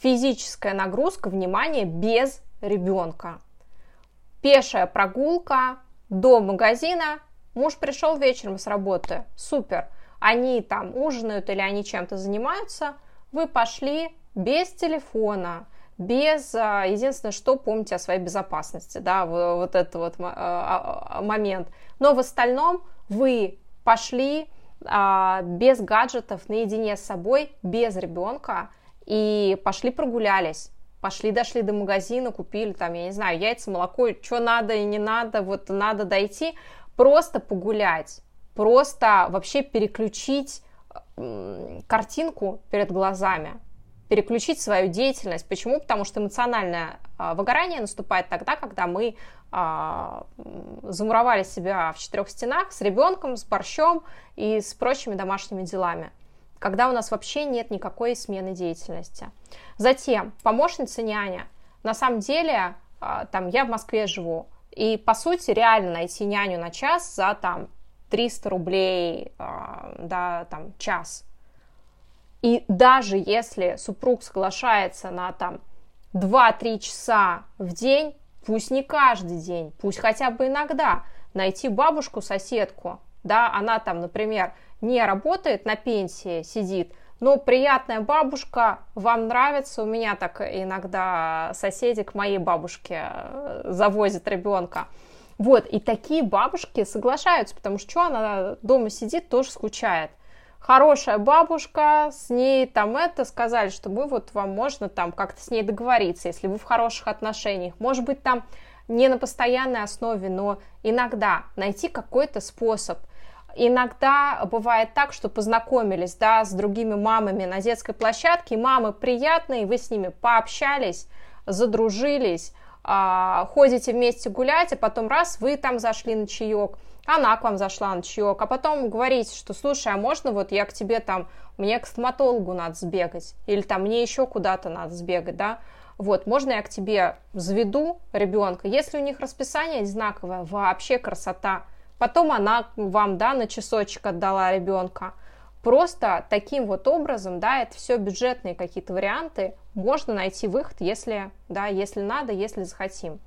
физическая нагрузка, внимание, без ребенка. Пешая прогулка до магазина, муж пришел вечером с работы, супер, они там ужинают или они чем-то занимаются, вы пошли без телефона, без, а, единственное, что помните о своей безопасности, да, вот этот вот а, а, момент. Но в остальном вы пошли, без гаджетов, наедине с собой, без ребенка, и пошли прогулялись. Пошли, дошли до магазина, купили там, я не знаю, яйца, молоко, что надо и не надо, вот надо дойти, просто погулять, просто вообще переключить картинку перед глазами, переключить свою деятельность. Почему? Потому что эмоциональное а, выгорание наступает тогда, когда мы а, замуровали себя в четырех стенах с ребенком, с борщом и с прочими домашними делами когда у нас вообще нет никакой смены деятельности. Затем, помощница няня. На самом деле, а, там, я в Москве живу, и, по сути, реально найти няню на час за, там, 300 рублей, да, там, час. И даже если супруг соглашается на там 2-3 часа в день, пусть не каждый день, пусть хотя бы иногда, найти бабушку, соседку, да, она там, например, не работает на пенсии, сидит, но приятная бабушка, вам нравится, у меня так иногда соседи к моей бабушке э, завозят ребенка. Вот, и такие бабушки соглашаются, потому что что она дома сидит, тоже скучает хорошая бабушка, с ней там это, сказали, что мы вот вам можно там как-то с ней договориться, если вы в хороших отношениях. Может быть, там не на постоянной основе, но иногда найти какой-то способ. Иногда бывает так, что познакомились, да, с другими мамами на детской площадке, мамы приятные, вы с ними пообщались, задружились, ходите вместе гулять, а потом раз, вы там зашли на чаек, она к вам зашла на чаек, а потом говорите, что, слушай, а можно вот я к тебе там, мне к стоматологу надо сбегать, или там мне еще куда-то надо сбегать, да, вот, можно я к тебе заведу ребенка, если у них расписание одинаковое, вообще красота, потом она вам, да, на часочек отдала ребенка, просто таким вот образом, да, это все бюджетные какие-то варианты, можно найти выход, если, да, если надо, если захотим.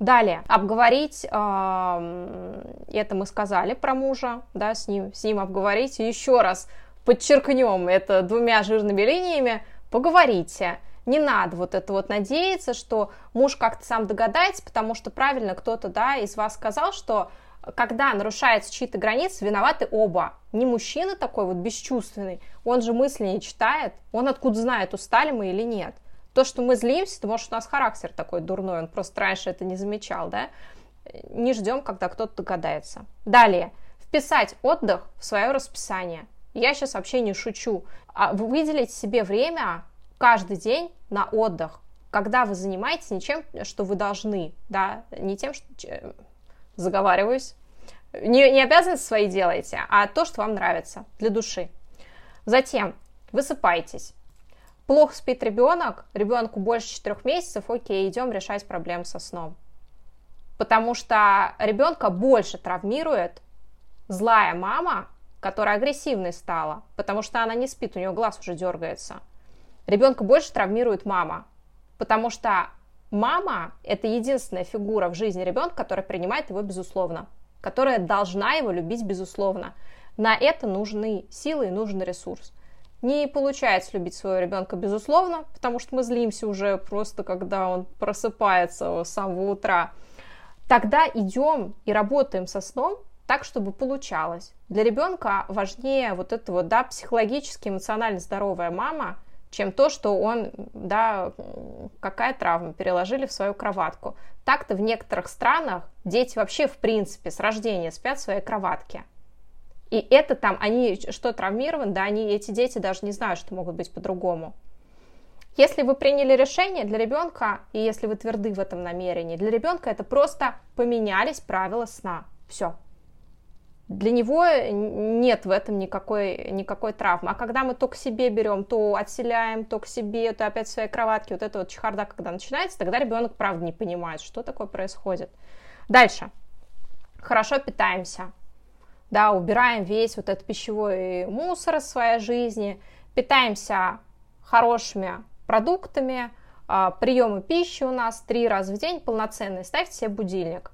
Далее, обговорить, это мы сказали про мужа, да, с ним, с ним обговорить. еще раз подчеркнем это двумя жирными линиями, поговорите. Не надо вот это вот надеяться, что муж как-то сам догадается, потому что правильно кто-то, да, из вас сказал, что когда нарушаются чьи-то границы, виноваты оба. Не мужчина такой вот бесчувственный, он же мысли не читает, он откуда знает, устали мы или нет. То, что мы злимся, то может у нас характер такой дурной, он просто раньше это не замечал, да? Не ждем, когда кто-то догадается. Далее. Вписать отдых в свое расписание. Я сейчас вообще не шучу. А выделить себе время каждый день на отдых, когда вы занимаетесь не чем, что вы должны, да, не тем, что... Заговариваюсь. Не, не обязанности свои делаете, а то, что вам нравится, для души. Затем высыпайтесь. Плохо спит ребенок, ребенку больше 4 месяцев, окей, идем решать проблему со сном. Потому что ребенка больше травмирует злая мама, которая агрессивной стала, потому что она не спит, у нее глаз уже дергается. Ребенка больше травмирует мама, потому что мама – это единственная фигура в жизни ребенка, которая принимает его безусловно, которая должна его любить безусловно. На это нужны силы и нужен ресурс. Не получается любить своего ребенка, безусловно, потому что мы злимся уже просто, когда он просыпается с самого утра. Тогда идем и работаем со сном так, чтобы получалось. Для ребенка важнее вот это вот, да, психологически, эмоционально здоровая мама, чем то, что он, да, какая травма, переложили в свою кроватку. Так-то в некоторых странах дети вообще, в принципе, с рождения спят в своей кроватке. И это там, они что, травмированы, да, они, эти дети даже не знают, что могут быть по-другому. Если вы приняли решение для ребенка, и если вы тверды в этом намерении, для ребенка это просто поменялись правила сна. Все. Для него нет в этом никакой, никакой травмы. А когда мы то к себе берем, то отселяем, то к себе, то опять в своей кроватке, вот это вот чехарда, когда начинается, тогда ребенок правда не понимает, что такое происходит. Дальше. Хорошо питаемся. Да, убираем весь вот этот пищевой мусор из своей жизни, питаемся хорошими продуктами, а, приемы пищи у нас три раза в день полноценные. Ставьте себе будильник.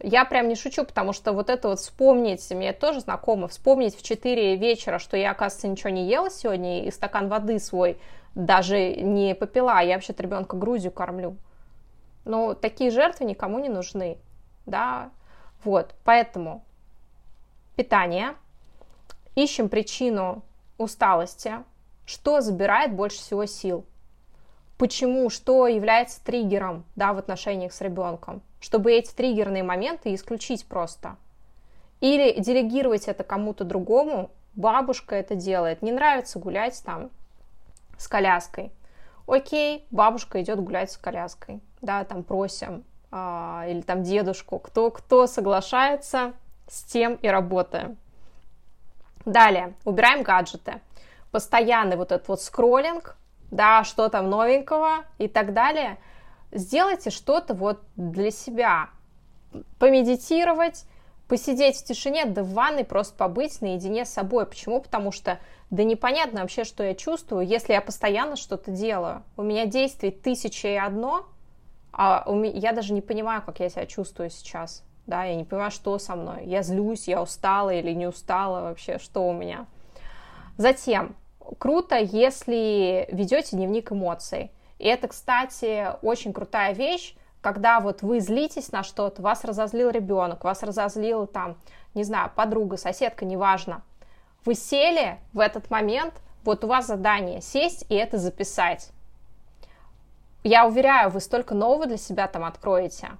Я прям не шучу, потому что вот это вот вспомнить, мне тоже знакомо, вспомнить в 4 вечера, что я, оказывается, ничего не ела сегодня, и стакан воды свой даже не попила, я вообще-то ребенка грудью кормлю. Но такие жертвы никому не нужны, да, вот, поэтому питание, ищем причину усталости, что забирает больше всего сил? Почему? Что является триггером да, в отношениях с ребенком? Чтобы эти триггерные моменты исключить просто. Или делегировать это кому-то другому. Бабушка это делает. Не нравится гулять там с коляской. Окей, бабушка идет гулять с коляской. Да, там просим. А, или там дедушку. Кто, кто соглашается, с тем и работаем. Далее, убираем гаджеты постоянный вот этот вот скроллинг, да, что там новенького и так далее, сделайте что-то вот для себя. Помедитировать, посидеть в тишине, да в ванной просто побыть наедине с собой. Почему? Потому что да непонятно вообще, что я чувствую, если я постоянно что-то делаю. У меня действий тысяча и одно, а у меня, я даже не понимаю, как я себя чувствую сейчас. Да, я не понимаю, что со мной. Я злюсь, я устала или не устала вообще, что у меня. Затем, круто, если ведете дневник эмоций. И это, кстати, очень крутая вещь, когда вот вы злитесь на что-то, вас разозлил ребенок, вас разозлил там, не знаю, подруга, соседка, неважно. Вы сели в этот момент, вот у вас задание сесть и это записать. Я уверяю, вы столько нового для себя там откроете.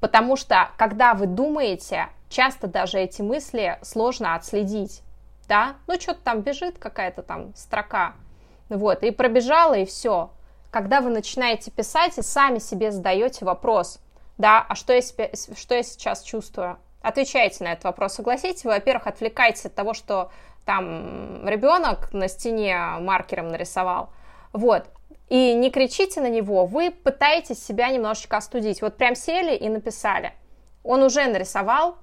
Потому что, когда вы думаете, часто даже эти мысли сложно отследить да, ну что-то там бежит какая-то там строка, вот, и пробежала, и все. Когда вы начинаете писать и сами себе задаете вопрос, да, а что я, себе, что я сейчас чувствую? Отвечайте на этот вопрос, согласитесь, вы, во-первых, отвлекаетесь от того, что там ребенок на стене маркером нарисовал, вот, и не кричите на него, вы пытаетесь себя немножечко остудить, вот прям сели и написали, он уже нарисовал,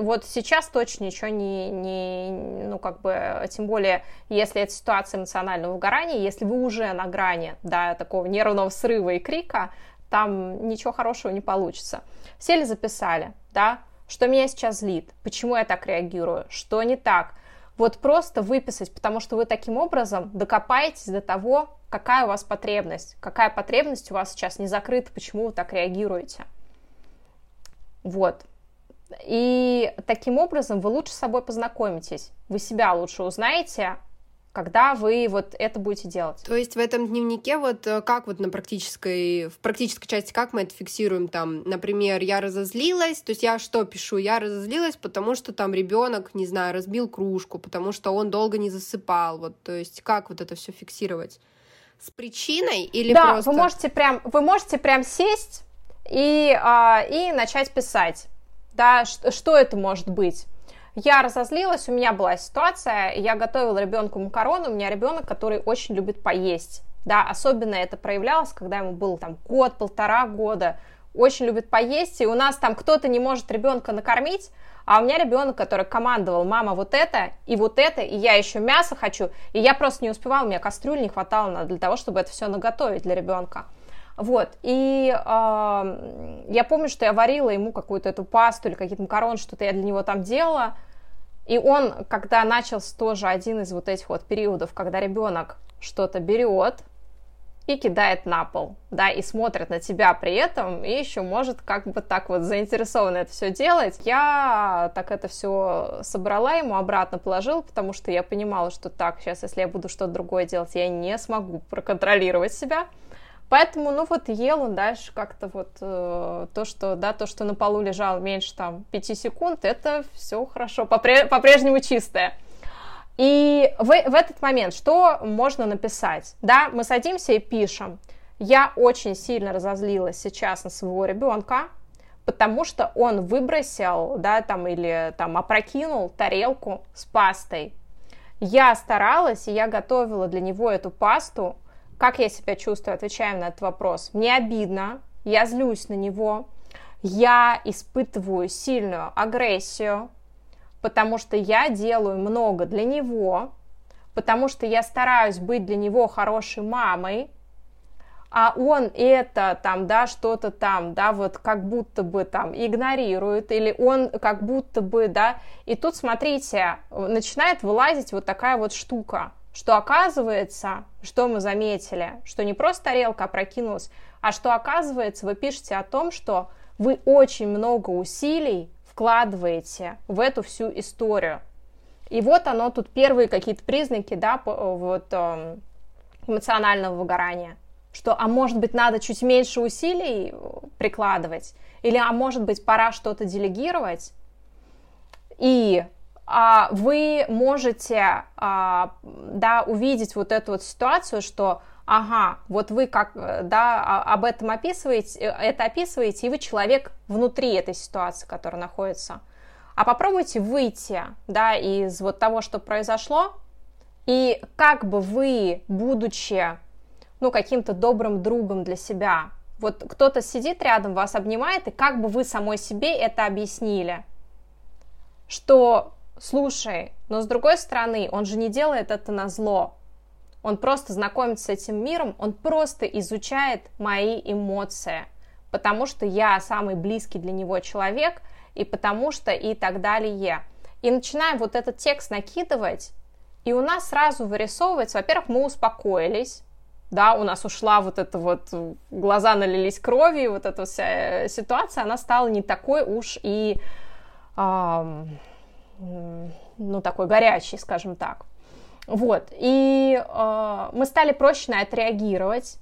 вот сейчас точно ничего не, не, ну, как бы, тем более, если это ситуация эмоционального выгорания, если вы уже на грани, да, такого нервного срыва и крика, там ничего хорошего не получится. Сели, записали, да, что меня сейчас злит, почему я так реагирую, что не так. Вот просто выписать, потому что вы таким образом докопаетесь до того, какая у вас потребность, какая потребность у вас сейчас не закрыта, почему вы так реагируете. Вот. И таким образом вы лучше с собой познакомитесь, вы себя лучше узнаете, когда вы вот это будете делать. То есть в этом дневнике вот э, как вот на практической, в практической части, как мы это фиксируем там, например, я разозлилась, то есть я что пишу, я разозлилась, потому что там ребенок, не знаю, разбил кружку, потому что он долго не засыпал, вот, то есть как вот это все фиксировать? С причиной или да, просто... вы можете прям, вы можете прям сесть и, а, и начать писать. Да, что, что это может быть? Я разозлилась, у меня была ситуация, я готовила ребенку макароны, у меня ребенок, который очень любит поесть. Да, особенно это проявлялось, когда ему был там год, полтора года, очень любит поесть, и у нас там кто-то не может ребенка накормить, а у меня ребенок, который командовал, мама, вот это и вот это, и я еще мясо хочу, и я просто не успевала, у меня кастрюль не хватало для того, чтобы это все наготовить для ребенка. Вот, и э, я помню, что я варила ему какую-то эту пасту или какие-то макароны, что-то я для него там делала, и он, когда начался тоже один из вот этих вот периодов, когда ребенок что-то берет и кидает на пол, да, и смотрит на тебя при этом, и еще может как бы так вот заинтересованно это все делать, я так это все собрала ему, обратно положила, потому что я понимала, что так, сейчас, если я буду что-то другое делать, я не смогу проконтролировать себя, Поэтому, ну вот ел он дальше как-то вот э, то, что, да, то, что на полу лежал меньше там 5 секунд, это все хорошо, попре- по-прежнему чистое. И в, в этот момент что можно написать? Да, мы садимся и пишем. Я очень сильно разозлилась сейчас на своего ребенка, потому что он выбросил, да, там, или там опрокинул тарелку с пастой. Я старалась, и я готовила для него эту пасту. Как я себя чувствую, отвечаем на этот вопрос. Мне обидно, я злюсь на него, я испытываю сильную агрессию, потому что я делаю много для него, потому что я стараюсь быть для него хорошей мамой, а он это там, да, что-то там, да, вот как будто бы там игнорирует, или он как будто бы, да, и тут, смотрите, начинает вылазить вот такая вот штука, что оказывается, что мы заметили, что не просто тарелка опрокинулась, а что оказывается, вы пишете о том, что вы очень много усилий вкладываете в эту всю историю. И вот оно тут первые какие-то признаки, да, вот эм, эмоционального выгорания – что, а может быть, надо чуть меньше усилий прикладывать, или, а может быть, пора что-то делегировать, и вы можете, а, да, увидеть вот эту вот ситуацию, что, ага, вот вы как, да, а, об этом описываете, это описываете, и вы человек внутри этой ситуации, которая находится. А попробуйте выйти, да, из вот того, что произошло, и как бы вы, будучи ну, каким-то добрым другом для себя. Вот кто-то сидит рядом, вас обнимает, и как бы вы самой себе это объяснили, что, слушай, но с другой стороны, он же не делает это на зло, он просто знакомится с этим миром, он просто изучает мои эмоции, потому что я самый близкий для него человек, и потому что и так далее. И начинаем вот этот текст накидывать, и у нас сразу вырисовывается, во-первых, мы успокоились, да, у нас ушла вот эта вот, глаза налились кровью, вот эта вся э, ситуация, она стала не такой уж и, э, ну, такой горячей, скажем так. Вот, и э, мы стали проще на это реагировать,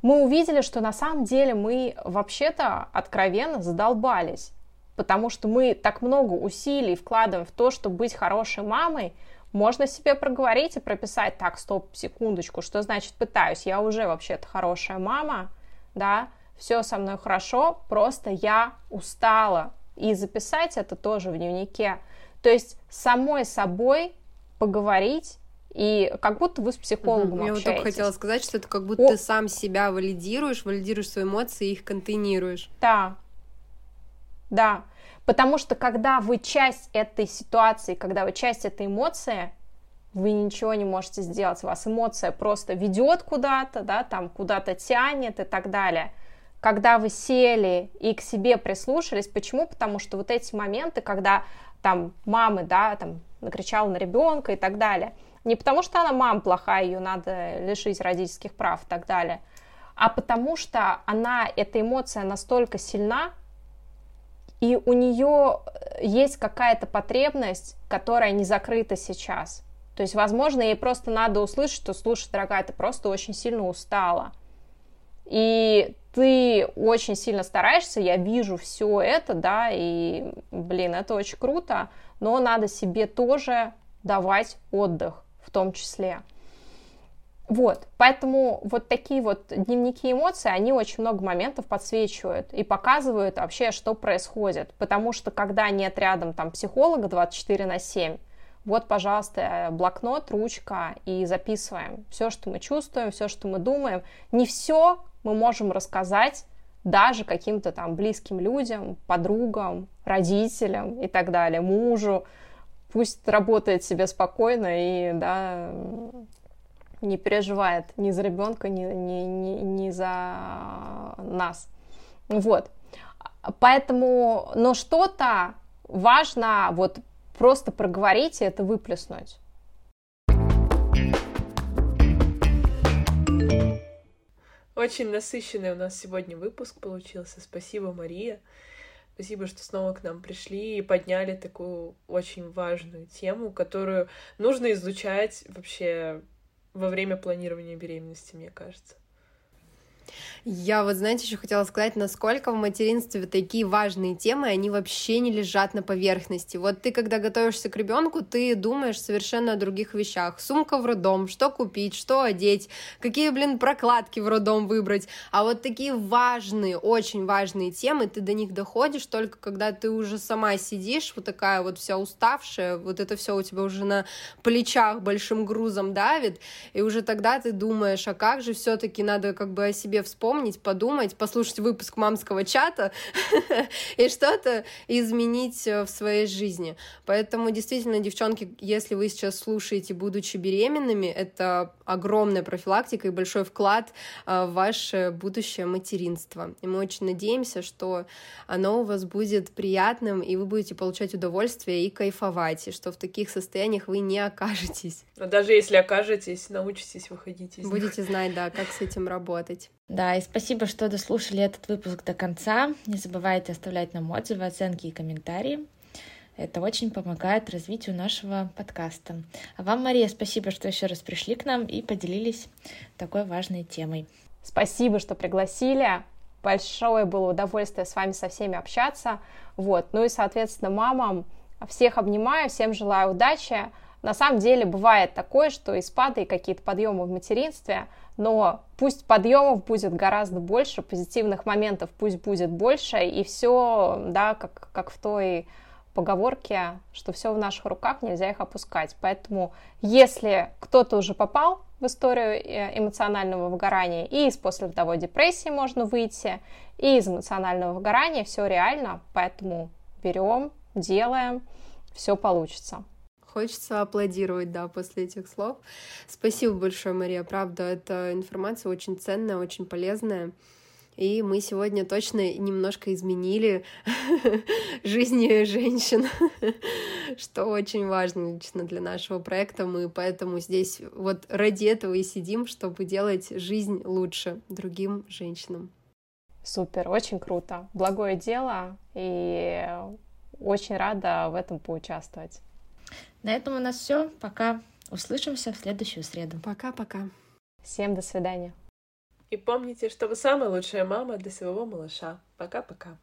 мы увидели, что на самом деле мы вообще-то откровенно задолбались, потому что мы так много усилий вкладываем в то, чтобы быть хорошей мамой, можно себе проговорить и прописать, так, стоп, секундочку, что значит пытаюсь? Я уже вообще-то хорошая мама, да, все со мной хорошо, просто я устала. И записать это тоже в дневнике. То есть самой собой поговорить и как будто вы с психологом угу. общаетесь. Я вот только хотела сказать, что это как будто О... ты сам себя валидируешь, валидируешь свои эмоции и их контейнируешь. Да. Да. Потому что когда вы часть этой ситуации, когда вы часть этой эмоции, вы ничего не можете сделать. Вас эмоция просто ведет куда-то, да, там куда-то тянет и так далее. Когда вы сели и к себе прислушались, почему? Потому что вот эти моменты, когда там мамы, да, там накричала на ребенка и так далее, не потому что она мама плохая, ее надо лишить родительских прав и так далее, а потому что она, эта эмоция настолько сильна, и у нее э, есть какая-то потребность, которая не закрыта сейчас. То есть, возможно, ей просто надо услышать, что, слушай, дорогая, ты просто очень сильно устала. И ты очень сильно стараешься, я вижу все это, да, и, блин, это очень круто, но надо себе тоже давать отдых в том числе. Вот, поэтому вот такие вот дневники эмоций, они очень много моментов подсвечивают и показывают вообще, что происходит. Потому что когда нет рядом там психолога 24 на 7, вот, пожалуйста, блокнот, ручка и записываем все, что мы чувствуем, все, что мы думаем. Не все мы можем рассказать даже каким-то там близким людям, подругам, родителям и так далее, мужу. Пусть работает себе спокойно и, да, не переживает ни за ребенка, ни, ни, ни, ни за нас. Вот. Поэтому, но что-то важно вот просто проговорить и это выплеснуть. Очень насыщенный у нас сегодня выпуск получился. Спасибо, Мария. Спасибо, что снова к нам пришли и подняли такую очень важную тему, которую нужно изучать вообще во время планирования беременности, мне кажется. Я вот, знаете, еще хотела сказать, насколько в материнстве такие важные темы, они вообще не лежат на поверхности. Вот ты, когда готовишься к ребенку, ты думаешь совершенно о других вещах. Сумка в роддом, что купить, что одеть, какие, блин, прокладки в роддом выбрать. А вот такие важные, очень важные темы, ты до них доходишь только когда ты уже сама сидишь, вот такая вот вся уставшая, вот это все у тебя уже на плечах большим грузом давит, и уже тогда ты думаешь, а как же все-таки надо как бы о себе вспомнить, подумать, послушать выпуск мамского чата и что-то изменить э, в своей жизни. Поэтому действительно, девчонки, если вы сейчас слушаете, будучи беременными, это огромная профилактика и большой вклад э, в ваше будущее материнство. И мы очень надеемся, что оно у вас будет приятным, и вы будете получать удовольствие и кайфовать, и что в таких состояниях вы не окажетесь. Но даже если окажетесь, научитесь выходить из Будете них. знать, да, как с этим работать. Да, и спасибо, что дослушали этот выпуск до конца. Не забывайте оставлять нам отзывы, оценки и комментарии. Это очень помогает развитию нашего подкаста. А вам, Мария, спасибо, что еще раз пришли к нам и поделились такой важной темой. Спасибо, что пригласили. Большое было удовольствие с вами со всеми общаться. Вот. Ну и, соответственно, мамам всех обнимаю, всем желаю удачи. На самом деле бывает такое, что и спады, и какие-то подъемы в материнстве, но пусть подъемов будет гораздо больше, позитивных моментов пусть будет больше, и все, да, как, как в той поговорке, что все в наших руках, нельзя их опускать. Поэтому, если кто-то уже попал в историю э, эмоционального выгорания, и из послеродовой депрессии можно выйти, и из эмоционального выгорания, все реально, поэтому берем, делаем, все получится. Хочется аплодировать, да, после этих слов. Спасибо большое, Мария. Правда, эта информация очень ценная, очень полезная. И мы сегодня точно немножко изменили жизни женщин, что очень важно лично для нашего проекта. Мы поэтому здесь вот ради этого и сидим, чтобы делать жизнь лучше другим женщинам. Супер, очень круто. Благое дело, и очень рада в этом поучаствовать. На этом у нас все. Пока. Услышимся в следующую среду. Пока-пока. Всем до свидания. И помните, что вы самая лучшая мама для своего малыша. Пока-пока.